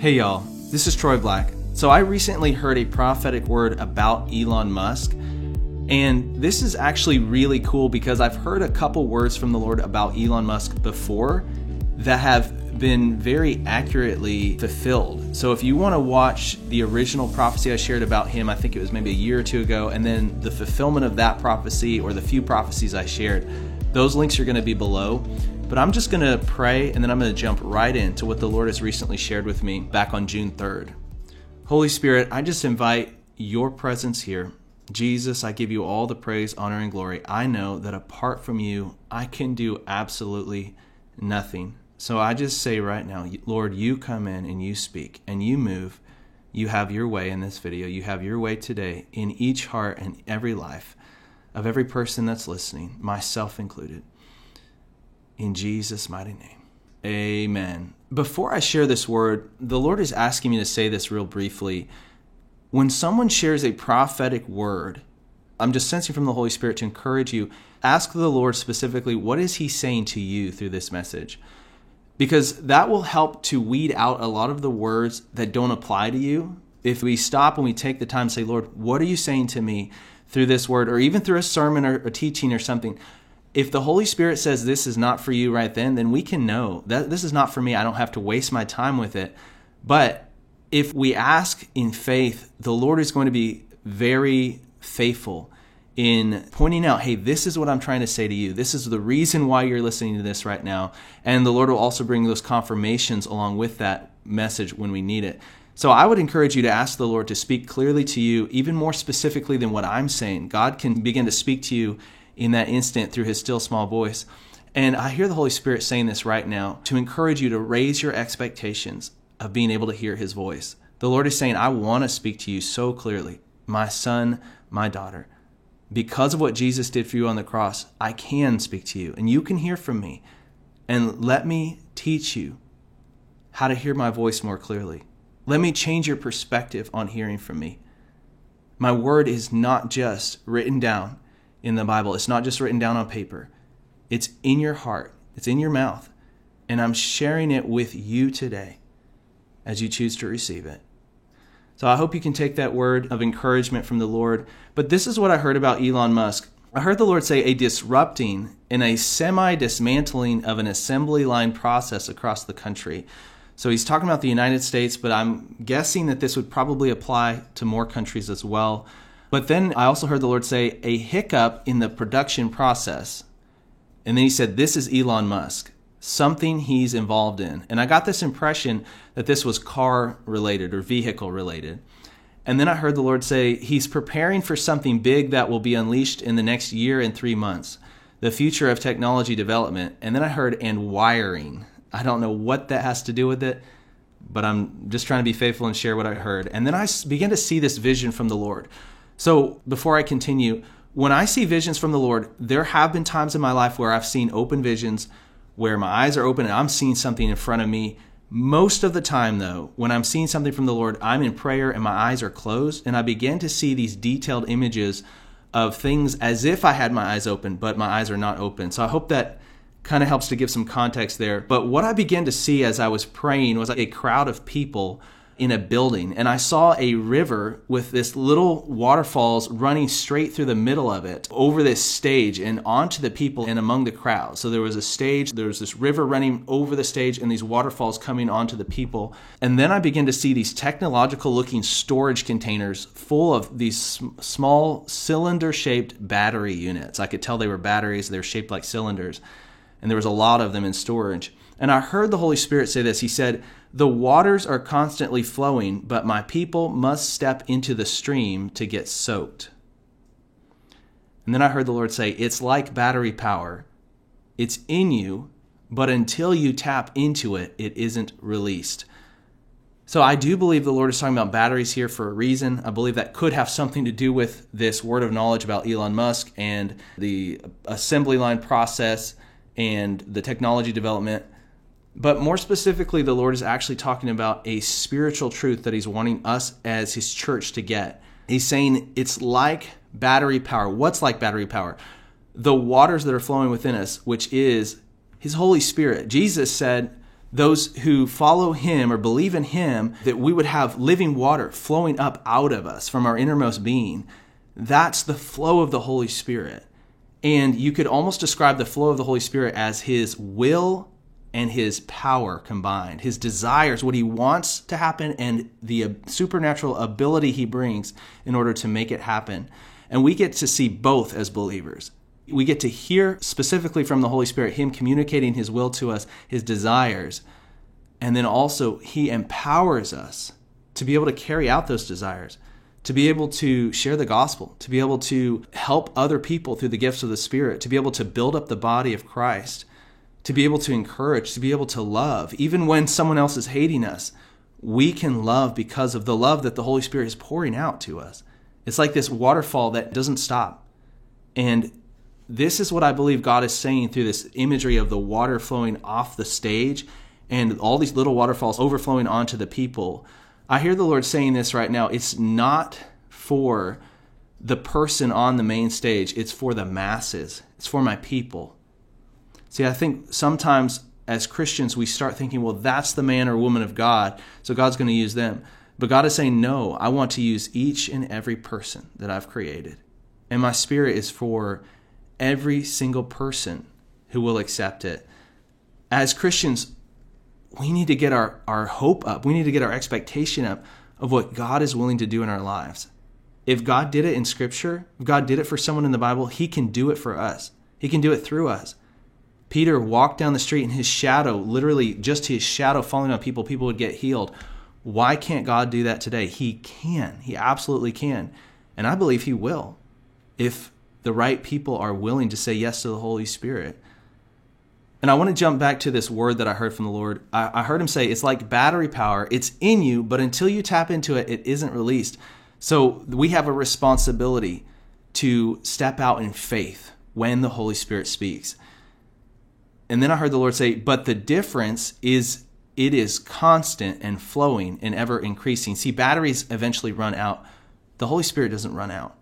Hey y'all, this is Troy Black. So I recently heard a prophetic word about Elon Musk. And this is actually really cool because I've heard a couple words from the Lord about Elon Musk before that have been very accurately fulfilled. So if you want to watch the original prophecy I shared about him, I think it was maybe a year or two ago, and then the fulfillment of that prophecy or the few prophecies I shared, those links are going to be below. But I'm just going to pray and then I'm going to jump right into what the Lord has recently shared with me back on June 3rd. Holy Spirit, I just invite your presence here. Jesus, I give you all the praise, honor, and glory. I know that apart from you, I can do absolutely nothing. So I just say right now, Lord, you come in and you speak and you move. You have your way in this video. You have your way today in each heart and every life of every person that's listening, myself included in Jesus' mighty name. Amen. Before I share this word, the Lord is asking me to say this real briefly. When someone shares a prophetic word, I'm just sensing from the Holy Spirit to encourage you. Ask the Lord specifically, what is He saying to you through this message? Because that will help to weed out a lot of the words that don't apply to you. If we stop and we take the time to say, Lord, what are you saying to me through this word, or even through a sermon or a teaching or something? If the Holy Spirit says this is not for you right then, then we can know that this is not for me. I don't have to waste my time with it. But if we ask in faith, the Lord is going to be very faithful in pointing out, hey, this is what I'm trying to say to you. This is the reason why you're listening to this right now. And the Lord will also bring those confirmations along with that message when we need it. So I would encourage you to ask the Lord to speak clearly to you, even more specifically than what I'm saying. God can begin to speak to you in that instant through his still small voice. And I hear the Holy Spirit saying this right now to encourage you to raise your expectations of being able to hear his voice. The Lord is saying, I want to speak to you so clearly, my son, my daughter. Because of what Jesus did for you on the cross, I can speak to you and you can hear from me. And let me teach you how to hear my voice more clearly. Let me change your perspective on hearing from me. My word is not just written down in the Bible. It's not just written down on paper, it's in your heart, it's in your mouth. And I'm sharing it with you today as you choose to receive it. So I hope you can take that word of encouragement from the Lord. But this is what I heard about Elon Musk. I heard the Lord say a disrupting and a semi dismantling of an assembly line process across the country. So he's talking about the United States, but I'm guessing that this would probably apply to more countries as well. But then I also heard the Lord say a hiccup in the production process. And then he said, This is Elon Musk, something he's involved in. And I got this impression that this was car related or vehicle related. And then I heard the Lord say, He's preparing for something big that will be unleashed in the next year and three months, the future of technology development. And then I heard, and wiring. I don't know what that has to do with it, but I'm just trying to be faithful and share what I heard. And then I began to see this vision from the Lord so before I continue, when I see visions from the Lord, there have been times in my life where I've seen open visions where my eyes are open and I'm seeing something in front of me. Most of the time, though, when I'm seeing something from the Lord, I'm in prayer and my eyes are closed, and I begin to see these detailed images of things as if I had my eyes open, but my eyes are not open. So I hope that kind of helps to give some context there. But what I began to see as I was praying was a crowd of people in a building and I saw a river with this little waterfalls running straight through the middle of it over this stage and onto the people and among the crowd. So there was a stage, there was this river running over the stage and these waterfalls coming onto the people. And then I began to see these technological looking storage containers full of these small cylinder shaped battery units. I could tell they were batteries, they were shaped like cylinders. And there was a lot of them in storage. And I heard the Holy Spirit say this. He said, the waters are constantly flowing, but my people must step into the stream to get soaked. And then I heard the Lord say, It's like battery power. It's in you, but until you tap into it, it isn't released. So I do believe the Lord is talking about batteries here for a reason. I believe that could have something to do with this word of knowledge about Elon Musk and the assembly line process and the technology development. But more specifically, the Lord is actually talking about a spiritual truth that He's wanting us as His church to get. He's saying it's like battery power. What's like battery power? The waters that are flowing within us, which is His Holy Spirit. Jesus said those who follow him or believe in him, that we would have living water flowing up out of us from our innermost being. That's the flow of the Holy Spirit. And you could almost describe the flow of the Holy Spirit as his will and his power combined, his desires, what he wants to happen, and the supernatural ability he brings in order to make it happen. And we get to see both as believers. We get to hear specifically from the Holy Spirit him communicating his will to us, his desires, and then also he empowers us to be able to carry out those desires, to be able to share the gospel, to be able to help other people through the gifts of the Spirit, to be able to build up the body of Christ to be able to encourage, to be able to love, even when someone else is hating us. We can love because of the love that the Holy Spirit is pouring out to us. It's like this waterfall that doesn't stop. And this is what I believe God is saying through this imagery of the water flowing off the stage and all these little waterfalls overflowing onto the people. I hear the Lord saying this right now. It's not for the person on the main stage, it's for the masses, it's for my people. See, I think sometimes as Christians, we start thinking, well, that's the man or woman of God, so God's going to use them. But God is saying, no, I want to use each and every person that I've created. And my spirit is for every single person who will accept it. As Christians, we need to get our, our hope up. We need to get our expectation up of what God is willing to do in our lives. If God did it in Scripture, if God did it for someone in the Bible, He can do it for us. He can do it through us. Peter walked down the street and his shadow, literally just his shadow falling on people, people would get healed. Why can't God do that today? He can. He absolutely can. And I believe he will if the right people are willing to say yes to the Holy Spirit. And I want to jump back to this word that I heard from the Lord. I, I heard him say it's like battery power. It's in you, but until you tap into it, it isn't released. So we have a responsibility to step out in faith when the Holy Spirit speaks. And then I heard the Lord say, but the difference is it is constant and flowing and ever increasing. See, batteries eventually run out. The Holy Spirit doesn't run out.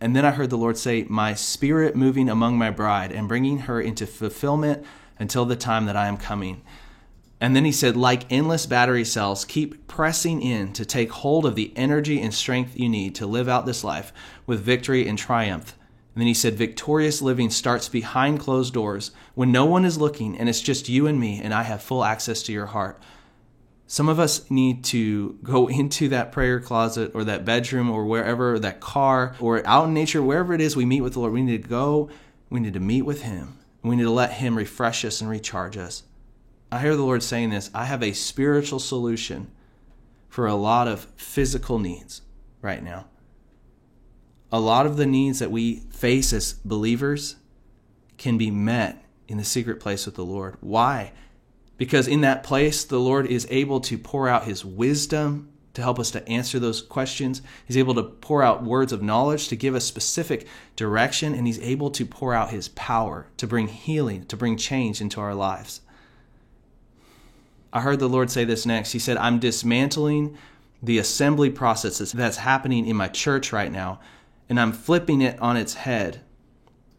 And then I heard the Lord say, My spirit moving among my bride and bringing her into fulfillment until the time that I am coming. And then he said, like endless battery cells, keep pressing in to take hold of the energy and strength you need to live out this life with victory and triumph. And then he said, Victorious living starts behind closed doors when no one is looking and it's just you and me, and I have full access to your heart. Some of us need to go into that prayer closet or that bedroom or wherever, that car or out in nature, wherever it is we meet with the Lord. We need to go, we need to meet with Him. We need to let Him refresh us and recharge us. I hear the Lord saying this I have a spiritual solution for a lot of physical needs right now a lot of the needs that we face as believers can be met in the secret place with the Lord. Why? Because in that place, the Lord is able to pour out His wisdom to help us to answer those questions. He's able to pour out words of knowledge to give us specific direction, and He's able to pour out His power to bring healing, to bring change into our lives. I heard the Lord say this next. He said, I'm dismantling the assembly processes that's happening in my church right now and I'm flipping it on its head.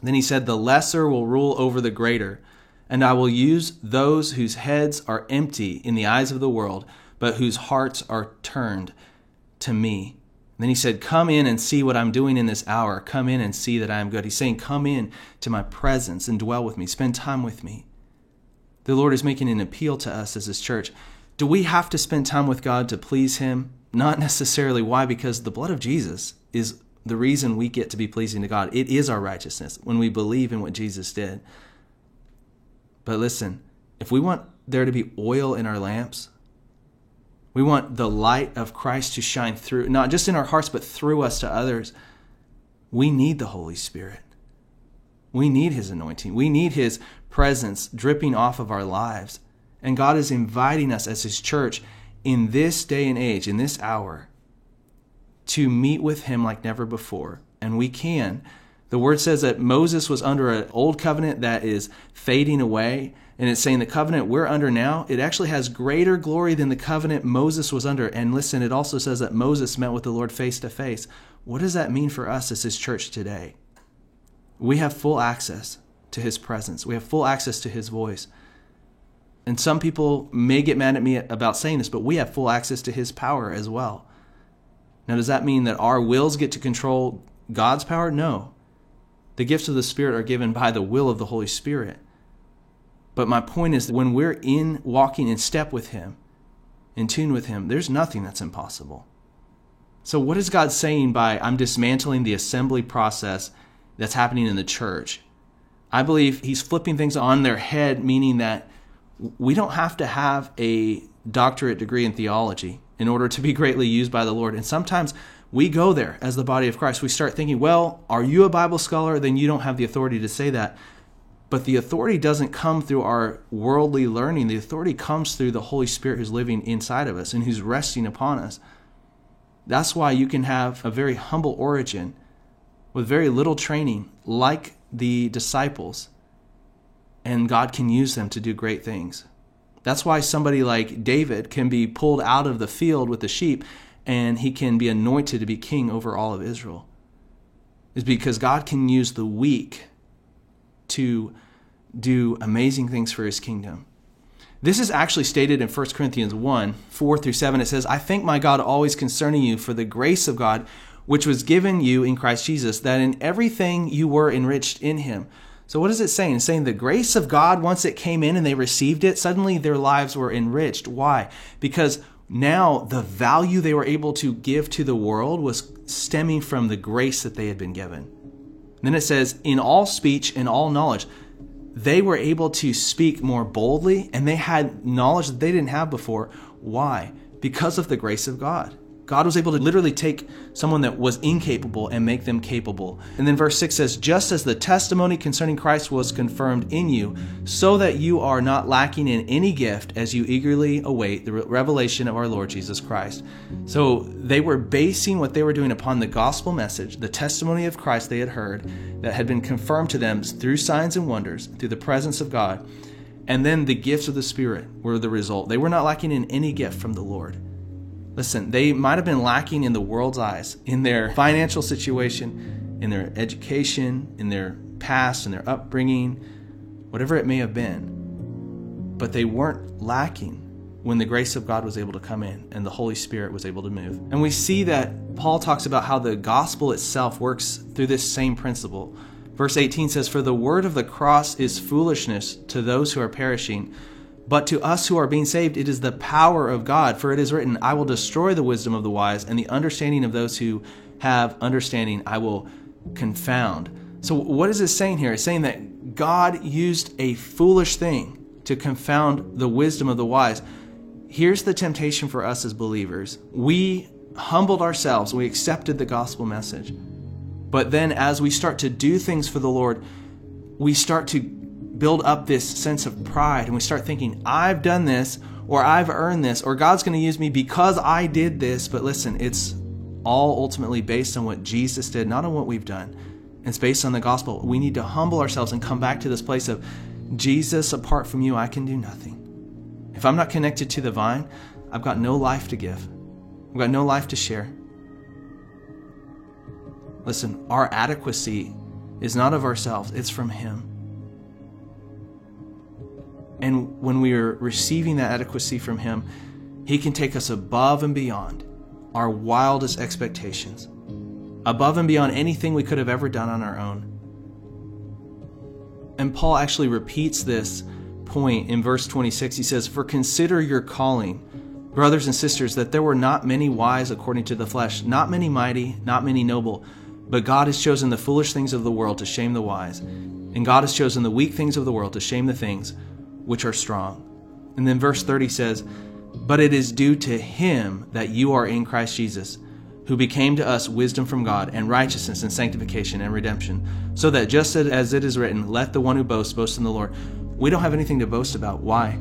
Then he said, The lesser will rule over the greater, and I will use those whose heads are empty in the eyes of the world, but whose hearts are turned to me. Then he said, Come in and see what I'm doing in this hour. Come in and see that I am good. He's saying, Come in to my presence and dwell with me. Spend time with me. The Lord is making an appeal to us as his church. Do we have to spend time with God to please him? Not necessarily. Why? Because the blood of Jesus is the reason we get to be pleasing to God. It is our righteousness when we believe in what Jesus did. But listen, if we want there to be oil in our lamps, we want the light of Christ to shine through, not just in our hearts, but through us to others. We need the Holy Spirit. We need His anointing. We need His presence dripping off of our lives. And God is inviting us as His church in this day and age, in this hour, to meet with him like never before. And we can. The word says that Moses was under an old covenant that is fading away. And it's saying the covenant we're under now, it actually has greater glory than the covenant Moses was under. And listen, it also says that Moses met with the Lord face to face. What does that mean for us as his church today? We have full access to his presence, we have full access to his voice. And some people may get mad at me about saying this, but we have full access to his power as well. Now, does that mean that our wills get to control God's power? No. The gifts of the Spirit are given by the will of the Holy Spirit. But my point is that when we're in walking in step with Him, in tune with Him, there's nothing that's impossible. So, what is God saying by I'm dismantling the assembly process that's happening in the church? I believe He's flipping things on their head, meaning that we don't have to have a doctorate degree in theology in order to be greatly used by the Lord. And sometimes we go there as the body of Christ. We start thinking, well, are you a Bible scholar? Then you don't have the authority to say that. But the authority doesn't come through our worldly learning. The authority comes through the Holy Spirit who's living inside of us and who's resting upon us. That's why you can have a very humble origin with very little training, like the disciples, and God can use them to do great things. That's why somebody like David can be pulled out of the field with the sheep and he can be anointed to be king over all of Israel. Is because God can use the weak to do amazing things for his kingdom. This is actually stated in 1 Corinthians 1 4 through 7. It says, I thank my God always concerning you for the grace of God which was given you in Christ Jesus, that in everything you were enriched in him so, what is it saying? It's saying the grace of God, once it came in and they received it, suddenly their lives were enriched. Why? Because now the value they were able to give to the world was stemming from the grace that they had been given. And then it says, in all speech and all knowledge, they were able to speak more boldly and they had knowledge that they didn't have before. Why? Because of the grace of God. God was able to literally take someone that was incapable and make them capable. And then verse 6 says, Just as the testimony concerning Christ was confirmed in you, so that you are not lacking in any gift as you eagerly await the revelation of our Lord Jesus Christ. So they were basing what they were doing upon the gospel message, the testimony of Christ they had heard, that had been confirmed to them through signs and wonders, through the presence of God. And then the gifts of the Spirit were the result. They were not lacking in any gift from the Lord. Listen, they might have been lacking in the world's eyes, in their financial situation, in their education, in their past, in their upbringing, whatever it may have been. But they weren't lacking when the grace of God was able to come in and the Holy Spirit was able to move. And we see that Paul talks about how the gospel itself works through this same principle. Verse 18 says, For the word of the cross is foolishness to those who are perishing but to us who are being saved, it is the power of God. For it is written, I will destroy the wisdom of the wise, and the understanding of those who have understanding I will confound. So, what is it saying here? It's saying that God used a foolish thing to confound the wisdom of the wise. Here's the temptation for us as believers we humbled ourselves, we accepted the gospel message. But then, as we start to do things for the Lord, we start to build up this sense of pride and we start thinking, I've done this or I've earned this or God's going to use me because I did this. But listen, it's all ultimately based on what Jesus did, not on what we've done. It's based on the gospel. We need to humble ourselves and come back to this place of Jesus, apart from you, I can do nothing. If I'm not connected to the vine, I've got no life to give, I've got no life to share. Listen, our adequacy is not of ourselves, it's from Him. And when we are receiving that adequacy from Him, He can take us above and beyond our wildest expectations, above and beyond anything we could have ever done on our own. And Paul actually repeats this point in verse 26. He says, For consider your calling, brothers and sisters, that there were not many wise according to the flesh, not many mighty, not many noble, but God has chosen the foolish things of the world to shame the wise, and God has chosen the weak things of the world to shame the things which are strong. And then verse 30 says, But it is due to him that you are in Christ Jesus, who became to us wisdom from God, and righteousness, and sanctification, and redemption, so that just as it is written, Let the one who boasts boast in the Lord. We don't have anything to boast about. Why?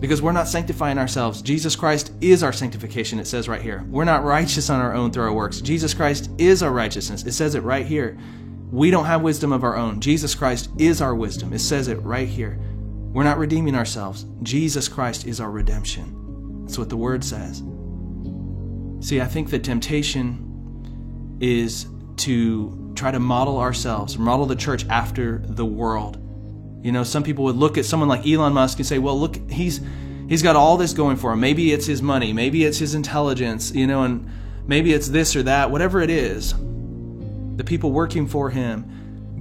Because we're not sanctifying ourselves. Jesus Christ is our sanctification, it says right here. We're not righteous on our own through our works. Jesus Christ is our righteousness. It says it right here. We don't have wisdom of our own. Jesus Christ is our wisdom. It says it right here. We're not redeeming ourselves. Jesus Christ is our redemption. That's what the word says. See, I think the temptation is to try to model ourselves, model the church after the world You know, some people would look at someone like Elon Musk and say, well, look, he's he's got all this going for him. Maybe it's his money, maybe it's his intelligence, you know, and maybe it's this or that, whatever it is. The people working for him.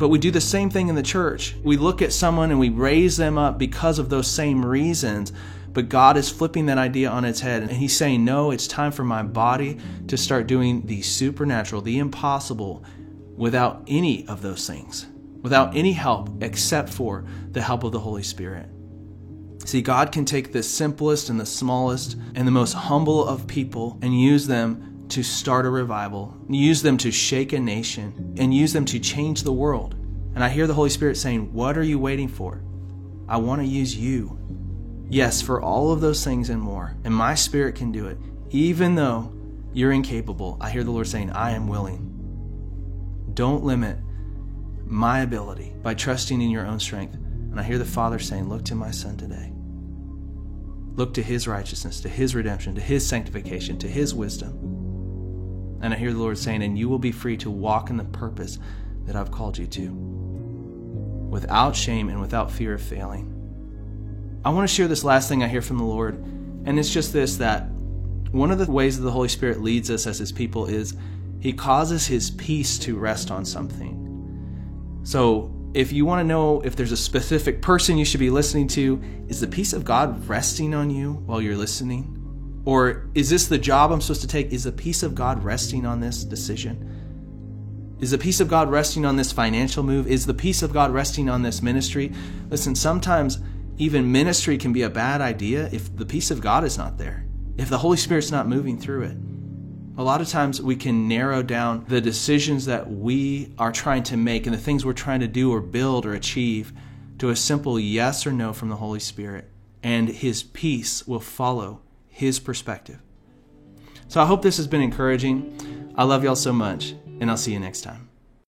But we do the same thing in the church. We look at someone and we raise them up because of those same reasons. But God is flipping that idea on its head and He's saying, No, it's time for my body to start doing the supernatural, the impossible, without any of those things, without any help except for the help of the Holy Spirit. See, God can take the simplest and the smallest and the most humble of people and use them to start a revival, use them to shake a nation, and use them to change the world. And I hear the Holy Spirit saying, What are you waiting for? I want to use you. Yes, for all of those things and more. And my spirit can do it. Even though you're incapable, I hear the Lord saying, I am willing. Don't limit my ability by trusting in your own strength. And I hear the Father saying, Look to my Son today. Look to his righteousness, to his redemption, to his sanctification, to his wisdom. And I hear the Lord saying, And you will be free to walk in the purpose that I've called you to, without shame and without fear of failing. I want to share this last thing I hear from the Lord, and it's just this that one of the ways that the Holy Spirit leads us as his people is he causes his peace to rest on something. So, if you want to know if there's a specific person you should be listening to, is the peace of God resting on you while you're listening? Or is this the job I'm supposed to take? Is the peace of God resting on this decision? Is the peace of God resting on this financial move? Is the peace of God resting on this ministry? Listen, sometimes even ministry can be a bad idea if the peace of God is not there, if the Holy Spirit's not moving through it. A lot of times we can narrow down the decisions that we are trying to make and the things we're trying to do or build or achieve to a simple yes or no from the Holy Spirit, and His peace will follow His perspective. So I hope this has been encouraging. I love y'all so much, and I'll see you next time.